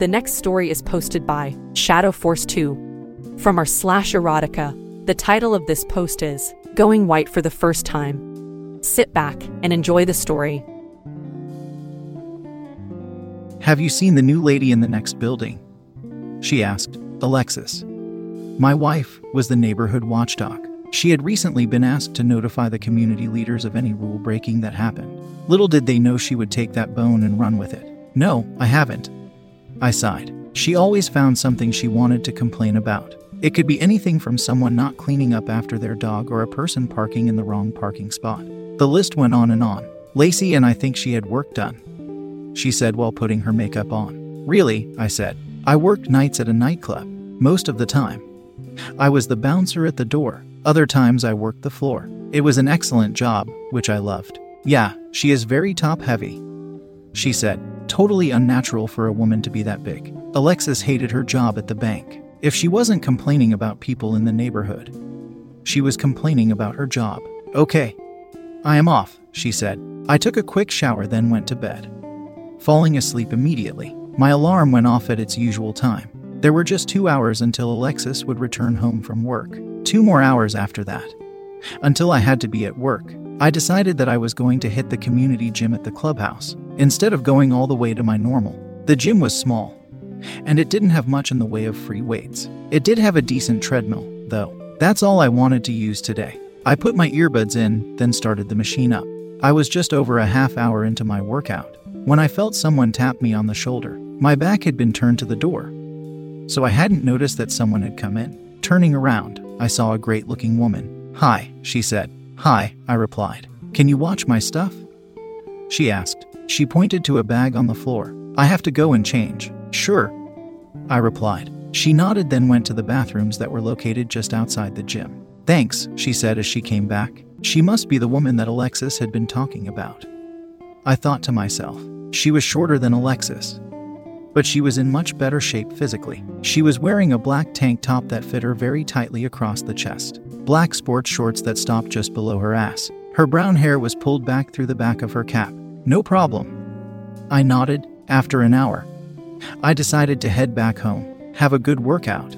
The next story is posted by Shadow Force 2 from our slash erotica. The title of this post is Going White for the First Time. Sit back and enjoy the story. Have you seen the new lady in the next building? She asked, Alexis. My wife was the neighborhood watchdog. She had recently been asked to notify the community leaders of any rule breaking that happened. Little did they know she would take that bone and run with it. No, I haven't. I sighed. She always found something she wanted to complain about. It could be anything from someone not cleaning up after their dog or a person parking in the wrong parking spot. The list went on and on. Lacey and I think she had work done, she said while putting her makeup on. Really, I said. I worked nights at a nightclub, most of the time. I was the bouncer at the door. Other times I worked the floor. It was an excellent job, which I loved. Yeah, she is very top heavy, she said. Totally unnatural for a woman to be that big. Alexis hated her job at the bank. If she wasn't complaining about people in the neighborhood, she was complaining about her job. Okay. I am off, she said. I took a quick shower, then went to bed. Falling asleep immediately, my alarm went off at its usual time. There were just two hours until Alexis would return home from work. Two more hours after that. Until I had to be at work. I decided that I was going to hit the community gym at the clubhouse, instead of going all the way to my normal. The gym was small, and it didn't have much in the way of free weights. It did have a decent treadmill, though. That's all I wanted to use today. I put my earbuds in, then started the machine up. I was just over a half hour into my workout when I felt someone tap me on the shoulder. My back had been turned to the door, so I hadn't noticed that someone had come in. Turning around, I saw a great looking woman. Hi, she said. Hi, I replied. Can you watch my stuff? She asked. She pointed to a bag on the floor. I have to go and change. Sure. I replied. She nodded, then went to the bathrooms that were located just outside the gym. Thanks, she said as she came back. She must be the woman that Alexis had been talking about. I thought to myself, she was shorter than Alexis, but she was in much better shape physically. She was wearing a black tank top that fit her very tightly across the chest, black sports shorts that stopped just below her ass. Her brown hair was pulled back through the back of her cap. No problem. I nodded. After an hour, I decided to head back home, have a good workout.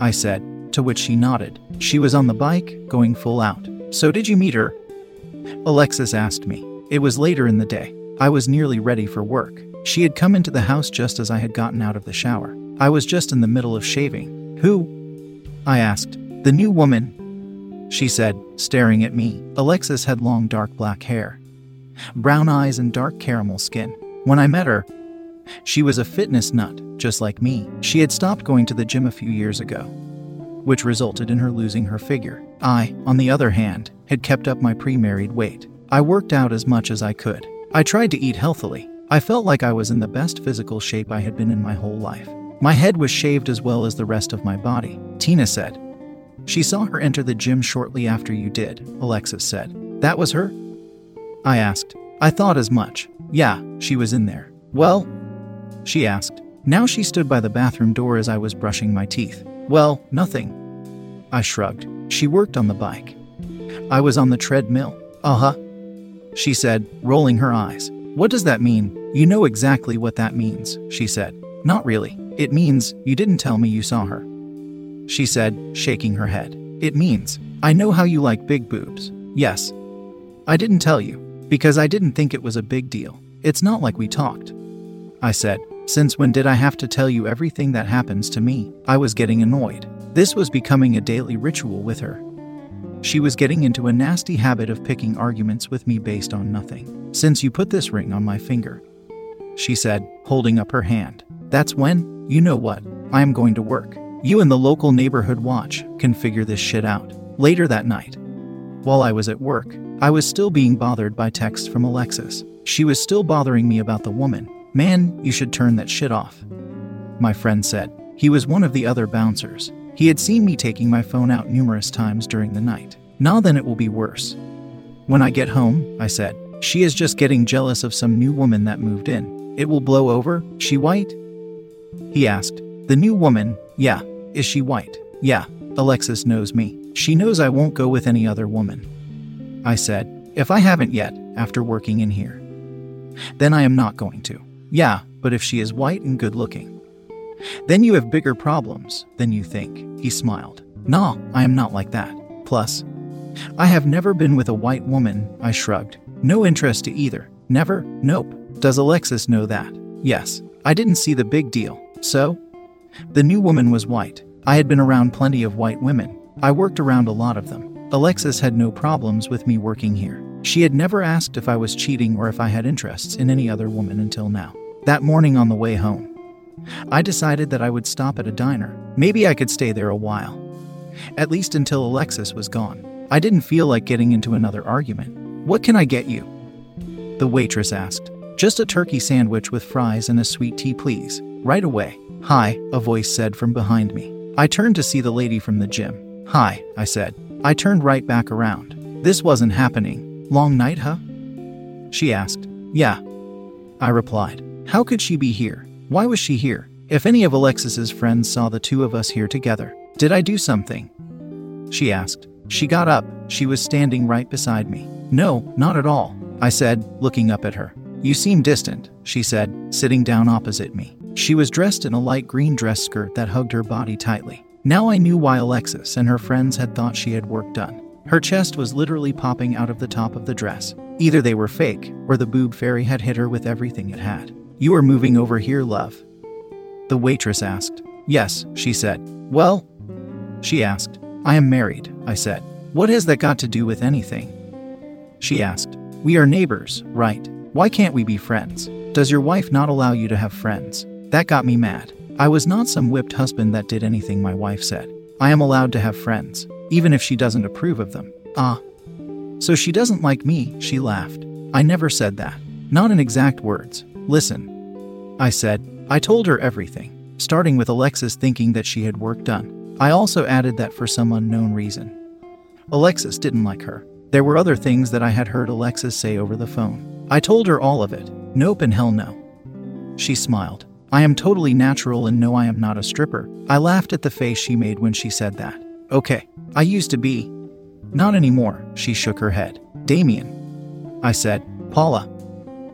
I said, to which she nodded. She was on the bike, going full out. So, did you meet her? Alexis asked me. It was later in the day. I was nearly ready for work. She had come into the house just as I had gotten out of the shower. I was just in the middle of shaving. Who? I asked. The new woman, she said, staring at me. Alexis had long dark black hair, brown eyes, and dark caramel skin. When I met her, she was a fitness nut, just like me. She had stopped going to the gym a few years ago, which resulted in her losing her figure. I, on the other hand, had kept up my pre married weight. I worked out as much as I could. I tried to eat healthily. I felt like I was in the best physical shape I had been in my whole life. My head was shaved as well as the rest of my body, Tina said. She saw her enter the gym shortly after you did, Alexis said. That was her? I asked. I thought as much. Yeah, she was in there. Well, she asked. Now she stood by the bathroom door as I was brushing my teeth. Well, nothing. I shrugged. She worked on the bike. I was on the treadmill. Uh huh. She said, rolling her eyes. What does that mean? You know exactly what that means, she said. Not really. It means you didn't tell me you saw her. She said, shaking her head. It means, I know how you like big boobs. Yes, I didn't tell you, because I didn't think it was a big deal. It's not like we talked. I said, Since when did I have to tell you everything that happens to me? I was getting annoyed. This was becoming a daily ritual with her. She was getting into a nasty habit of picking arguments with me based on nothing. Since you put this ring on my finger, she said, holding up her hand. That's when, you know what, I am going to work. You and the local neighborhood watch can figure this shit out. Later that night, while I was at work, I was still being bothered by texts from Alexis. She was still bothering me about the woman. Man, you should turn that shit off. My friend said. He was one of the other bouncers. He had seen me taking my phone out numerous times during the night. Now then, it will be worse. When I get home, I said, she is just getting jealous of some new woman that moved in. It will blow over. She white? He asked. The new woman, yeah. Is she white? Yeah. Alexis knows me. She knows I won't go with any other woman. I said, If I haven't yet, after working in here. Then I am not going to. Yeah, but if she is white and good looking. Then you have bigger problems than you think. He smiled. Nah, I am not like that. Plus, I have never been with a white woman, I shrugged. No interest to either. Never? Nope. Does Alexis know that? Yes. I didn't see the big deal. So? The new woman was white. I had been around plenty of white women. I worked around a lot of them. Alexis had no problems with me working here. She had never asked if I was cheating or if I had interests in any other woman until now. That morning on the way home, I decided that I would stop at a diner. Maybe I could stay there a while. At least until Alexis was gone. I didn't feel like getting into another argument. What can I get you? The waitress asked. Just a turkey sandwich with fries and a sweet tea, please. Right away. Hi, a voice said from behind me. I turned to see the lady from the gym. Hi, I said. I turned right back around. This wasn't happening. Long night, huh? She asked. Yeah. I replied. How could she be here? Why was she here? If any of Alexis's friends saw the two of us here together, did I do something? She asked. She got up. She was standing right beside me. No, not at all, I said, looking up at her. You seem distant, she said, sitting down opposite me. She was dressed in a light green dress skirt that hugged her body tightly. Now I knew why Alexis and her friends had thought she had work done. Her chest was literally popping out of the top of the dress. Either they were fake, or the boob fairy had hit her with everything it had. You are moving over here, love? The waitress asked. Yes, she said. Well? She asked. I am married, I said. What has that got to do with anything? She asked. We are neighbors, right? Why can't we be friends? Does your wife not allow you to have friends? That got me mad. I was not some whipped husband that did anything my wife said. I am allowed to have friends, even if she doesn't approve of them. Ah. So she doesn't like me, she laughed. I never said that. Not in exact words. Listen. I said, I told her everything, starting with Alexis thinking that she had work done. I also added that for some unknown reason. Alexis didn't like her. There were other things that I had heard Alexis say over the phone. I told her all of it. Nope and hell no. She smiled. I am totally natural and no, I am not a stripper. I laughed at the face she made when she said that. Okay, I used to be. Not anymore, she shook her head. Damien. I said, Paula.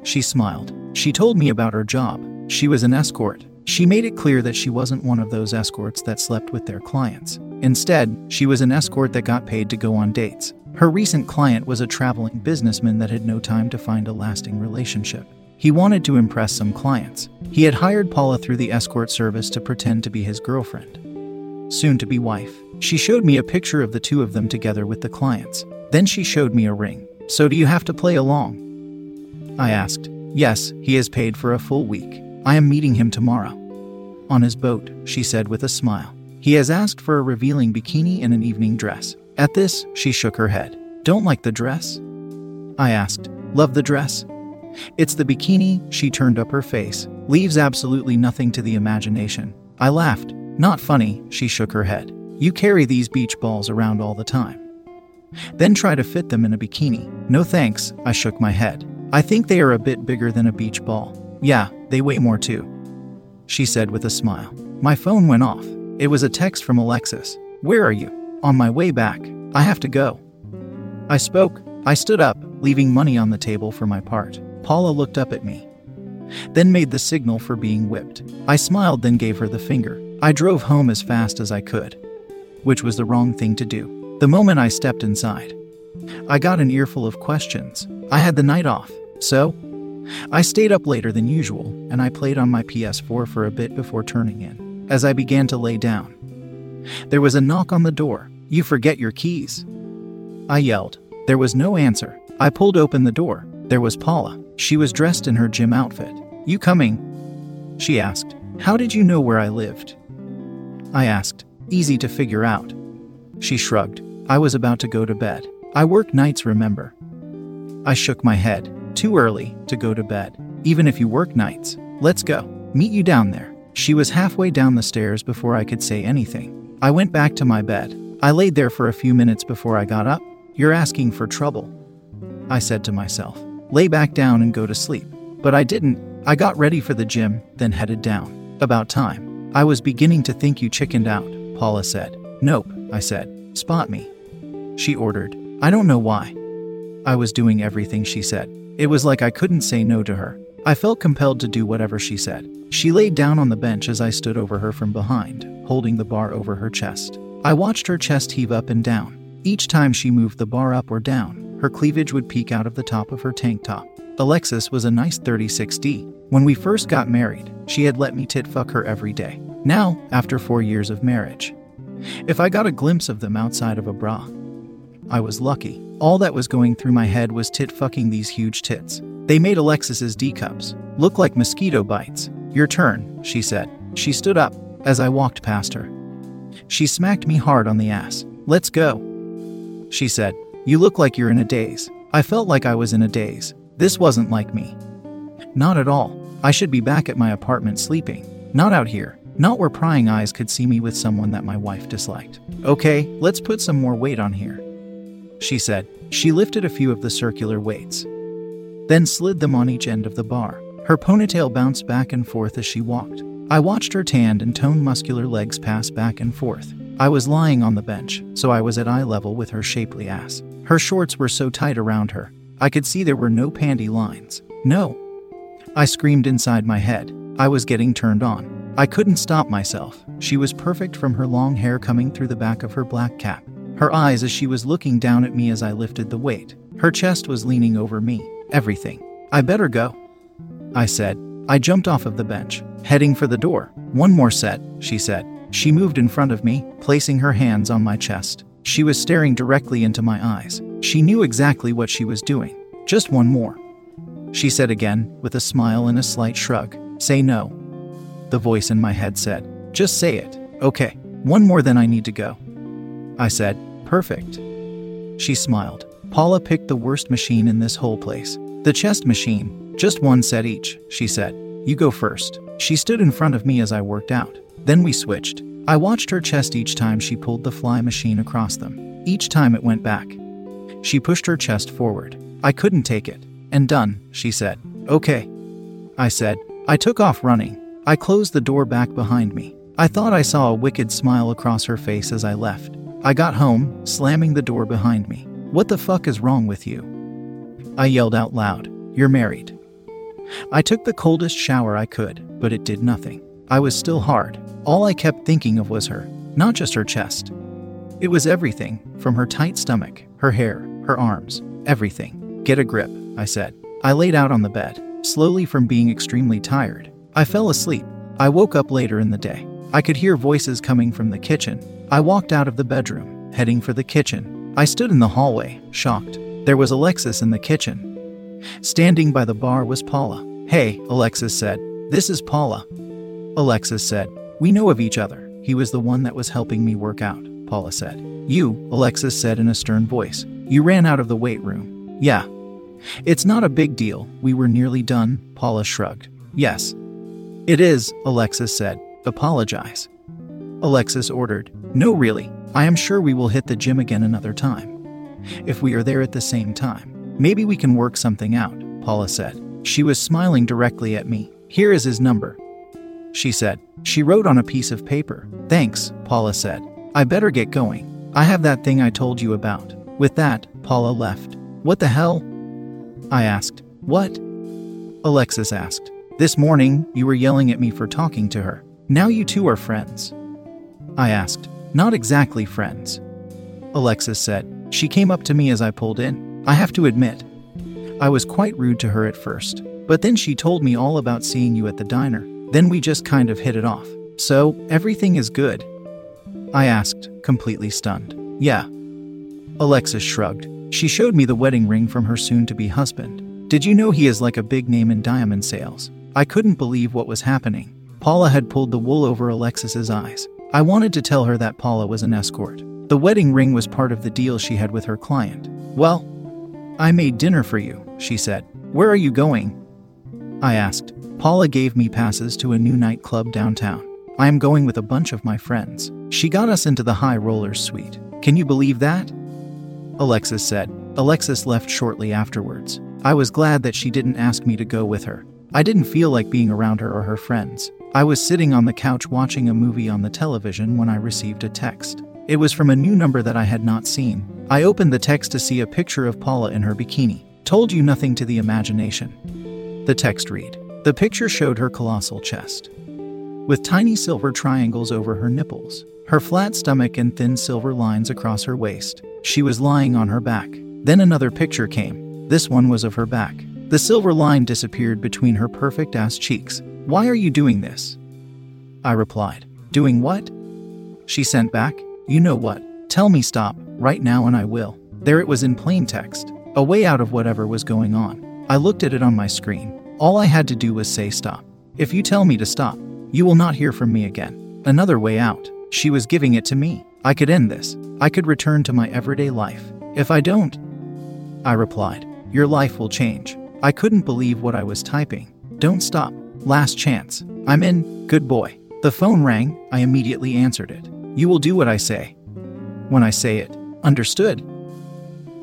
She smiled. She told me about her job. She was an escort. She made it clear that she wasn't one of those escorts that slept with their clients. Instead, she was an escort that got paid to go on dates. Her recent client was a traveling businessman that had no time to find a lasting relationship. He wanted to impress some clients. He had hired Paula through the escort service to pretend to be his girlfriend, soon to be wife. She showed me a picture of the two of them together with the clients. Then she showed me a ring. So, do you have to play along? I asked. Yes, he is paid for a full week. I am meeting him tomorrow. On his boat, she said with a smile. He has asked for a revealing bikini and an evening dress. At this, she shook her head. Don't like the dress? I asked. Love the dress? It's the bikini, she turned up her face. Leaves absolutely nothing to the imagination. I laughed. Not funny, she shook her head. You carry these beach balls around all the time. Then try to fit them in a bikini. No thanks, I shook my head. I think they are a bit bigger than a beach ball. Yeah, they weigh more too. She said with a smile. My phone went off. It was a text from Alexis. Where are you? On my way back. I have to go. I spoke. I stood up, leaving money on the table for my part. Paula looked up at me, then made the signal for being whipped. I smiled, then gave her the finger. I drove home as fast as I could, which was the wrong thing to do. The moment I stepped inside, I got an earful of questions. I had the night off, so I stayed up later than usual and I played on my PS4 for a bit before turning in. As I began to lay down, there was a knock on the door. You forget your keys. I yelled. There was no answer. I pulled open the door. There was Paula. She was dressed in her gym outfit. You coming? She asked. How did you know where I lived? I asked. Easy to figure out. She shrugged. I was about to go to bed. I work nights, remember? I shook my head. Too early to go to bed. Even if you work nights. Let's go. Meet you down there. She was halfway down the stairs before I could say anything. I went back to my bed. I laid there for a few minutes before I got up. You're asking for trouble. I said to myself. Lay back down and go to sleep. But I didn't. I got ready for the gym, then headed down. About time. I was beginning to think you chickened out, Paula said. Nope, I said. Spot me. She ordered. I don't know why. I was doing everything she said. It was like I couldn't say no to her. I felt compelled to do whatever she said. She laid down on the bench as I stood over her from behind, holding the bar over her chest. I watched her chest heave up and down. Each time she moved the bar up or down, her cleavage would peek out of the top of her tank top. Alexis was a nice 36D. When we first got married, she had let me tit fuck her every day. Now, after four years of marriage, if I got a glimpse of them outside of a bra, I was lucky. All that was going through my head was tit fucking these huge tits. They made Alexis's D cups look like mosquito bites. Your turn, she said. She stood up as I walked past her. She smacked me hard on the ass. Let's go. She said, You look like you're in a daze. I felt like I was in a daze. This wasn't like me. Not at all. I should be back at my apartment sleeping. Not out here. Not where prying eyes could see me with someone that my wife disliked. Okay, let's put some more weight on here. She said. She lifted a few of the circular weights, then slid them on each end of the bar. Her ponytail bounced back and forth as she walked. I watched her tanned and toned muscular legs pass back and forth. I was lying on the bench, so I was at eye level with her shapely ass. Her shorts were so tight around her, I could see there were no panty lines. No. I screamed inside my head. I was getting turned on. I couldn't stop myself. She was perfect from her long hair coming through the back of her black cap. Her eyes as she was looking down at me as I lifted the weight. Her chest was leaning over me. Everything. I better go. I said. I jumped off of the bench, heading for the door. One more set, she said. She moved in front of me, placing her hands on my chest. She was staring directly into my eyes. She knew exactly what she was doing. Just one more. She said again, with a smile and a slight shrug. Say no. The voice in my head said, Just say it. Okay. One more, then I need to go. I said, Perfect. She smiled. Paula picked the worst machine in this whole place. The chest machine. Just one set each, she said. You go first. She stood in front of me as I worked out. Then we switched. I watched her chest each time she pulled the fly machine across them. Each time it went back. She pushed her chest forward. I couldn't take it. And done, she said. Okay. I said. I took off running. I closed the door back behind me. I thought I saw a wicked smile across her face as I left. I got home, slamming the door behind me. What the fuck is wrong with you? I yelled out loud. You're married. I took the coldest shower I could, but it did nothing. I was still hard. All I kept thinking of was her, not just her chest. It was everything from her tight stomach, her hair, her arms, everything. Get a grip, I said. I laid out on the bed, slowly from being extremely tired. I fell asleep. I woke up later in the day. I could hear voices coming from the kitchen. I walked out of the bedroom, heading for the kitchen. I stood in the hallway, shocked. There was Alexis in the kitchen. Standing by the bar was Paula. Hey, Alexis said. This is Paula. Alexis said. We know of each other. He was the one that was helping me work out, Paula said. You, Alexis said in a stern voice. You ran out of the weight room. Yeah. It's not a big deal. We were nearly done, Paula shrugged. Yes. It is, Alexis said. Apologize. Alexis ordered. No, really. I am sure we will hit the gym again another time. If we are there at the same time, maybe we can work something out, Paula said. She was smiling directly at me. Here is his number. She said. She wrote on a piece of paper. Thanks, Paula said. I better get going. I have that thing I told you about. With that, Paula left. What the hell? I asked. What? Alexis asked. This morning, you were yelling at me for talking to her. Now you two are friends. I asked. Not exactly friends. Alexis said. She came up to me as I pulled in. I have to admit, I was quite rude to her at first, but then she told me all about seeing you at the diner. Then we just kind of hit it off. So, everything is good. I asked, completely stunned. Yeah. Alexis shrugged. She showed me the wedding ring from her soon to be husband. Did you know he is like a big name in diamond sales? I couldn't believe what was happening. Paula had pulled the wool over Alexis's eyes. I wanted to tell her that Paula was an escort. The wedding ring was part of the deal she had with her client. Well, I made dinner for you, she said. Where are you going? I asked. Paula gave me passes to a new nightclub downtown. I am going with a bunch of my friends. She got us into the High Rollers suite. Can you believe that? Alexis said. Alexis left shortly afterwards. I was glad that she didn't ask me to go with her. I didn't feel like being around her or her friends. I was sitting on the couch watching a movie on the television when I received a text. It was from a new number that I had not seen. I opened the text to see a picture of Paula in her bikini. Told you nothing to the imagination. The text read The picture showed her colossal chest, with tiny silver triangles over her nipples, her flat stomach, and thin silver lines across her waist. She was lying on her back. Then another picture came. This one was of her back. The silver line disappeared between her perfect ass cheeks. Why are you doing this? I replied. Doing what? She sent back. You know what? Tell me stop, right now, and I will. There it was in plain text, a way out of whatever was going on. I looked at it on my screen. All I had to do was say stop. If you tell me to stop, you will not hear from me again. Another way out. She was giving it to me. I could end this. I could return to my everyday life. If I don't, I replied, your life will change. I couldn't believe what I was typing. Don't stop. Last chance. I'm in. Good boy. The phone rang. I immediately answered it. You will do what I say. When I say it. Understood?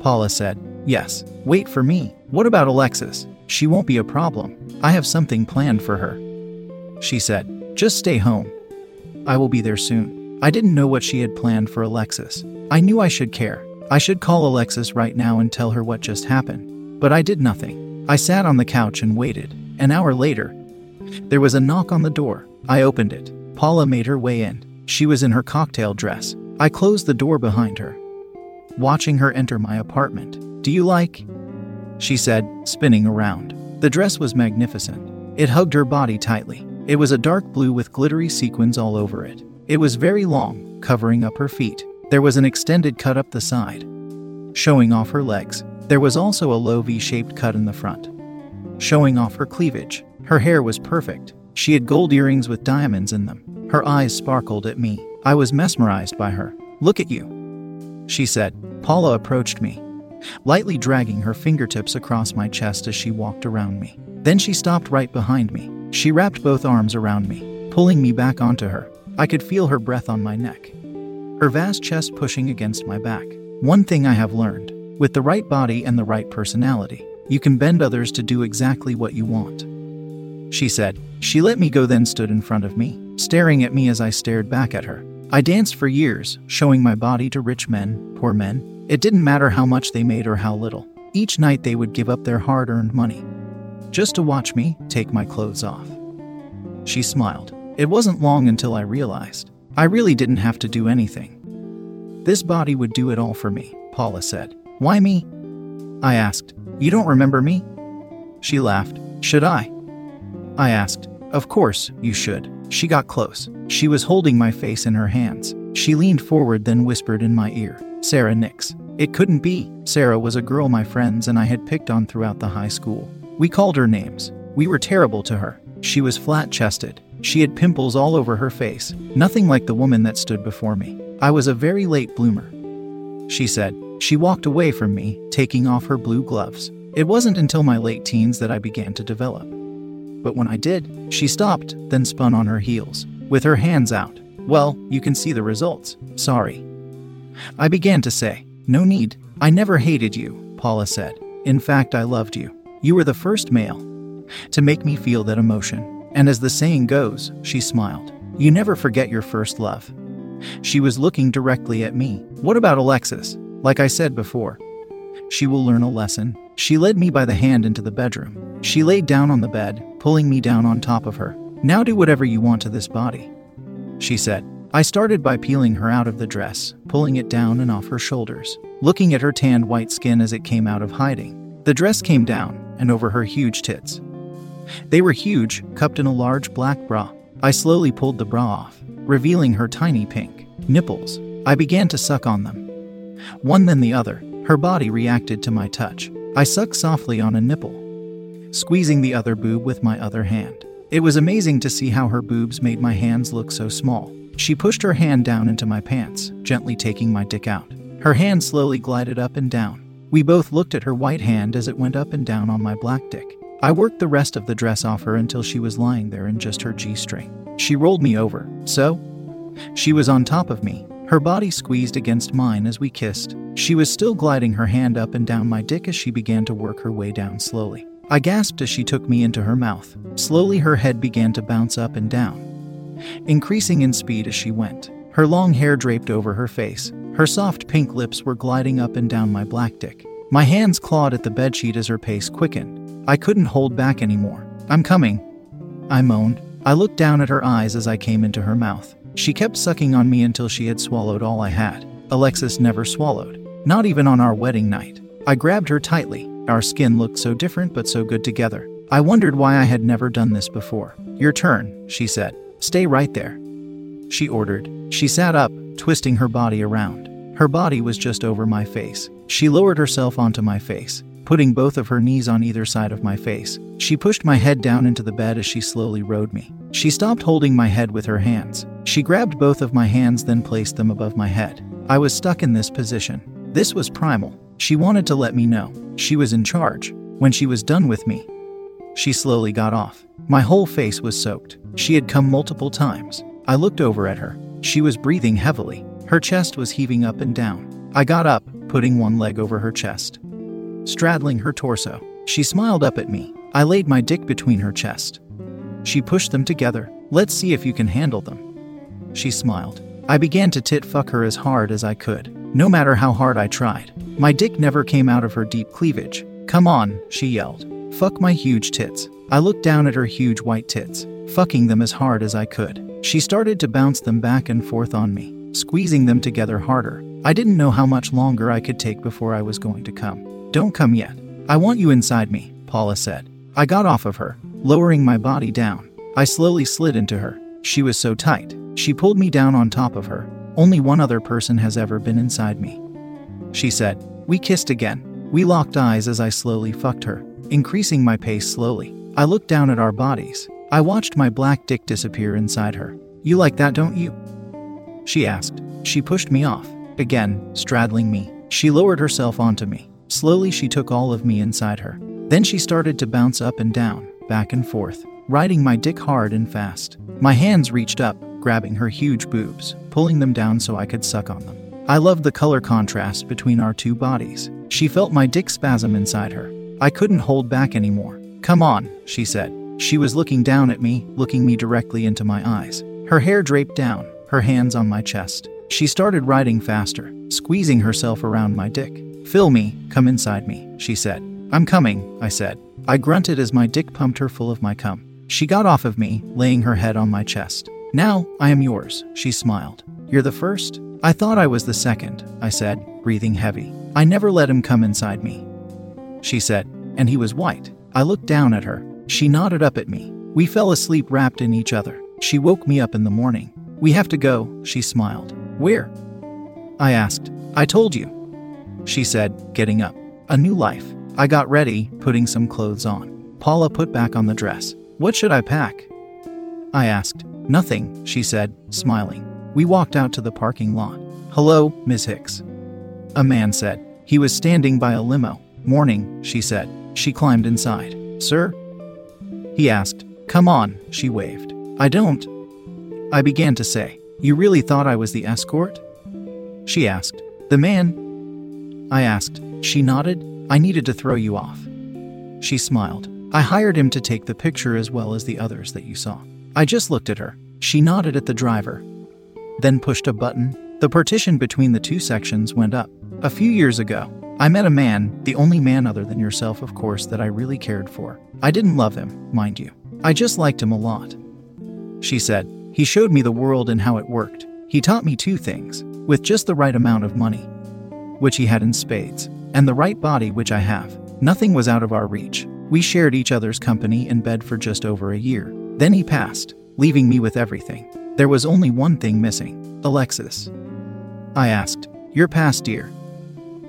Paula said, Yes. Wait for me. What about Alexis? She won't be a problem. I have something planned for her. She said, Just stay home. I will be there soon. I didn't know what she had planned for Alexis. I knew I should care. I should call Alexis right now and tell her what just happened. But I did nothing. I sat on the couch and waited. An hour later, there was a knock on the door. I opened it. Paula made her way in. She was in her cocktail dress. I closed the door behind her, watching her enter my apartment. Do you like? She said, spinning around. The dress was magnificent. It hugged her body tightly. It was a dark blue with glittery sequins all over it. It was very long, covering up her feet. There was an extended cut up the side, showing off her legs. There was also a low V shaped cut in the front, showing off her cleavage. Her hair was perfect. She had gold earrings with diamonds in them. Her eyes sparkled at me. I was mesmerized by her. Look at you, she said. Paula approached me, lightly dragging her fingertips across my chest as she walked around me. Then she stopped right behind me. She wrapped both arms around me, pulling me back onto her. I could feel her breath on my neck, her vast chest pushing against my back. One thing I have learned with the right body and the right personality, you can bend others to do exactly what you want. She said. She let me go, then stood in front of me, staring at me as I stared back at her. I danced for years, showing my body to rich men, poor men. It didn't matter how much they made or how little. Each night they would give up their hard earned money just to watch me take my clothes off. She smiled. It wasn't long until I realized I really didn't have to do anything. This body would do it all for me, Paula said. Why me? I asked. You don't remember me? She laughed. Should I? I asked. Of course, you should. She got close. She was holding my face in her hands. She leaned forward, then whispered in my ear Sarah Nix. It couldn't be. Sarah was a girl my friends and I had picked on throughout the high school. We called her names. We were terrible to her. She was flat chested, she had pimples all over her face, nothing like the woman that stood before me. I was a very late bloomer. She said. She walked away from me, taking off her blue gloves. It wasn't until my late teens that I began to develop. But when I did, she stopped, then spun on her heels, with her hands out. Well, you can see the results. Sorry. I began to say, No need. I never hated you, Paula said. In fact, I loved you. You were the first male to make me feel that emotion. And as the saying goes, she smiled. You never forget your first love. She was looking directly at me. What about Alexis? Like I said before, she will learn a lesson. She led me by the hand into the bedroom. She laid down on the bed, pulling me down on top of her. Now do whatever you want to this body. She said. I started by peeling her out of the dress, pulling it down and off her shoulders, looking at her tanned white skin as it came out of hiding. The dress came down and over her huge tits. They were huge, cupped in a large black bra. I slowly pulled the bra off, revealing her tiny pink nipples. I began to suck on them. One then the other, her body reacted to my touch. I sucked softly on a nipple, squeezing the other boob with my other hand. It was amazing to see how her boobs made my hands look so small. She pushed her hand down into my pants, gently taking my dick out. Her hand slowly glided up and down. We both looked at her white hand as it went up and down on my black dick. I worked the rest of the dress off her until she was lying there in just her G string. She rolled me over, so? She was on top of me, her body squeezed against mine as we kissed. She was still gliding her hand up and down my dick as she began to work her way down slowly. I gasped as she took me into her mouth. Slowly, her head began to bounce up and down, increasing in speed as she went. Her long hair draped over her face. Her soft pink lips were gliding up and down my black dick. My hands clawed at the bedsheet as her pace quickened. I couldn't hold back anymore. I'm coming. I moaned. I looked down at her eyes as I came into her mouth. She kept sucking on me until she had swallowed all I had. Alexis never swallowed, not even on our wedding night. I grabbed her tightly. Our skin looked so different but so good together. I wondered why I had never done this before. Your turn, she said. Stay right there. She ordered. She sat up, twisting her body around. Her body was just over my face. She lowered herself onto my face, putting both of her knees on either side of my face. She pushed my head down into the bed as she slowly rode me. She stopped holding my head with her hands. She grabbed both of my hands, then placed them above my head. I was stuck in this position. This was primal. She wanted to let me know. She was in charge. When she was done with me, she slowly got off. My whole face was soaked. She had come multiple times. I looked over at her. She was breathing heavily. Her chest was heaving up and down. I got up, putting one leg over her chest, straddling her torso. She smiled up at me. I laid my dick between her chest. She pushed them together. Let's see if you can handle them. She smiled. I began to tit fuck her as hard as I could, no matter how hard I tried. My dick never came out of her deep cleavage. Come on, she yelled. Fuck my huge tits. I looked down at her huge white tits, fucking them as hard as I could. She started to bounce them back and forth on me, squeezing them together harder. I didn't know how much longer I could take before I was going to come. Don't come yet. I want you inside me, Paula said. I got off of her, lowering my body down. I slowly slid into her. She was so tight. She pulled me down on top of her. Only one other person has ever been inside me. She said. We kissed again. We locked eyes as I slowly fucked her, increasing my pace slowly. I looked down at our bodies. I watched my black dick disappear inside her. You like that, don't you? She asked. She pushed me off, again, straddling me. She lowered herself onto me. Slowly, she took all of me inside her. Then she started to bounce up and down, back and forth, riding my dick hard and fast. My hands reached up, grabbing her huge boobs, pulling them down so I could suck on them. I loved the color contrast between our two bodies. She felt my dick spasm inside her. I couldn't hold back anymore. Come on, she said. She was looking down at me, looking me directly into my eyes. Her hair draped down, her hands on my chest. She started riding faster, squeezing herself around my dick. Fill me, come inside me, she said. I'm coming, I said. I grunted as my dick pumped her full of my cum. She got off of me, laying her head on my chest. Now, I am yours, she smiled. You're the first? I thought I was the second, I said, breathing heavy. I never let him come inside me. She said, and he was white. I looked down at her. She nodded up at me. We fell asleep wrapped in each other. She woke me up in the morning. We have to go, she smiled. Where? I asked. I told you. She said, getting up. A new life. I got ready, putting some clothes on. Paula put back on the dress. What should I pack? I asked. Nothing, she said, smiling. We walked out to the parking lot. Hello, Miss Hicks. A man said. He was standing by a limo. Morning, she said. She climbed inside. Sir? He asked. Come on, she waved. I don't. I began to say. You really thought I was the escort? She asked. The man? I asked. She nodded. I needed to throw you off. She smiled. I hired him to take the picture as well as the others that you saw. I just looked at her. She nodded at the driver, then pushed a button. The partition between the two sections went up. A few years ago, I met a man, the only man other than yourself, of course, that I really cared for. I didn't love him, mind you. I just liked him a lot. She said, He showed me the world and how it worked. He taught me two things with just the right amount of money, which he had in spades, and the right body, which I have. Nothing was out of our reach. We shared each other's company in bed for just over a year. Then he passed, leaving me with everything. There was only one thing missing Alexis. I asked, Your past, dear.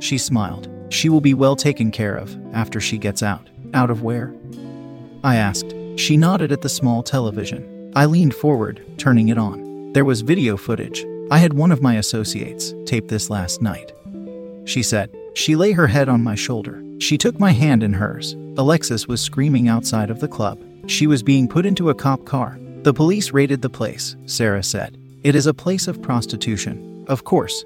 She smiled. She will be well taken care of after she gets out. Out of where? I asked. She nodded at the small television. I leaned forward, turning it on. There was video footage. I had one of my associates tape this last night. She said. She lay her head on my shoulder. She took my hand in hers. Alexis was screaming outside of the club. She was being put into a cop car. The police raided the place, Sarah said. It is a place of prostitution. Of course.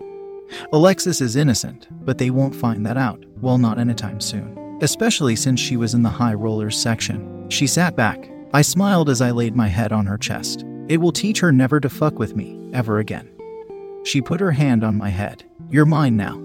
Alexis is innocent, but they won't find that out. Well, not anytime soon. Especially since she was in the high rollers section. She sat back. I smiled as I laid my head on her chest. It will teach her never to fuck with me, ever again. She put her hand on my head. You're mine now.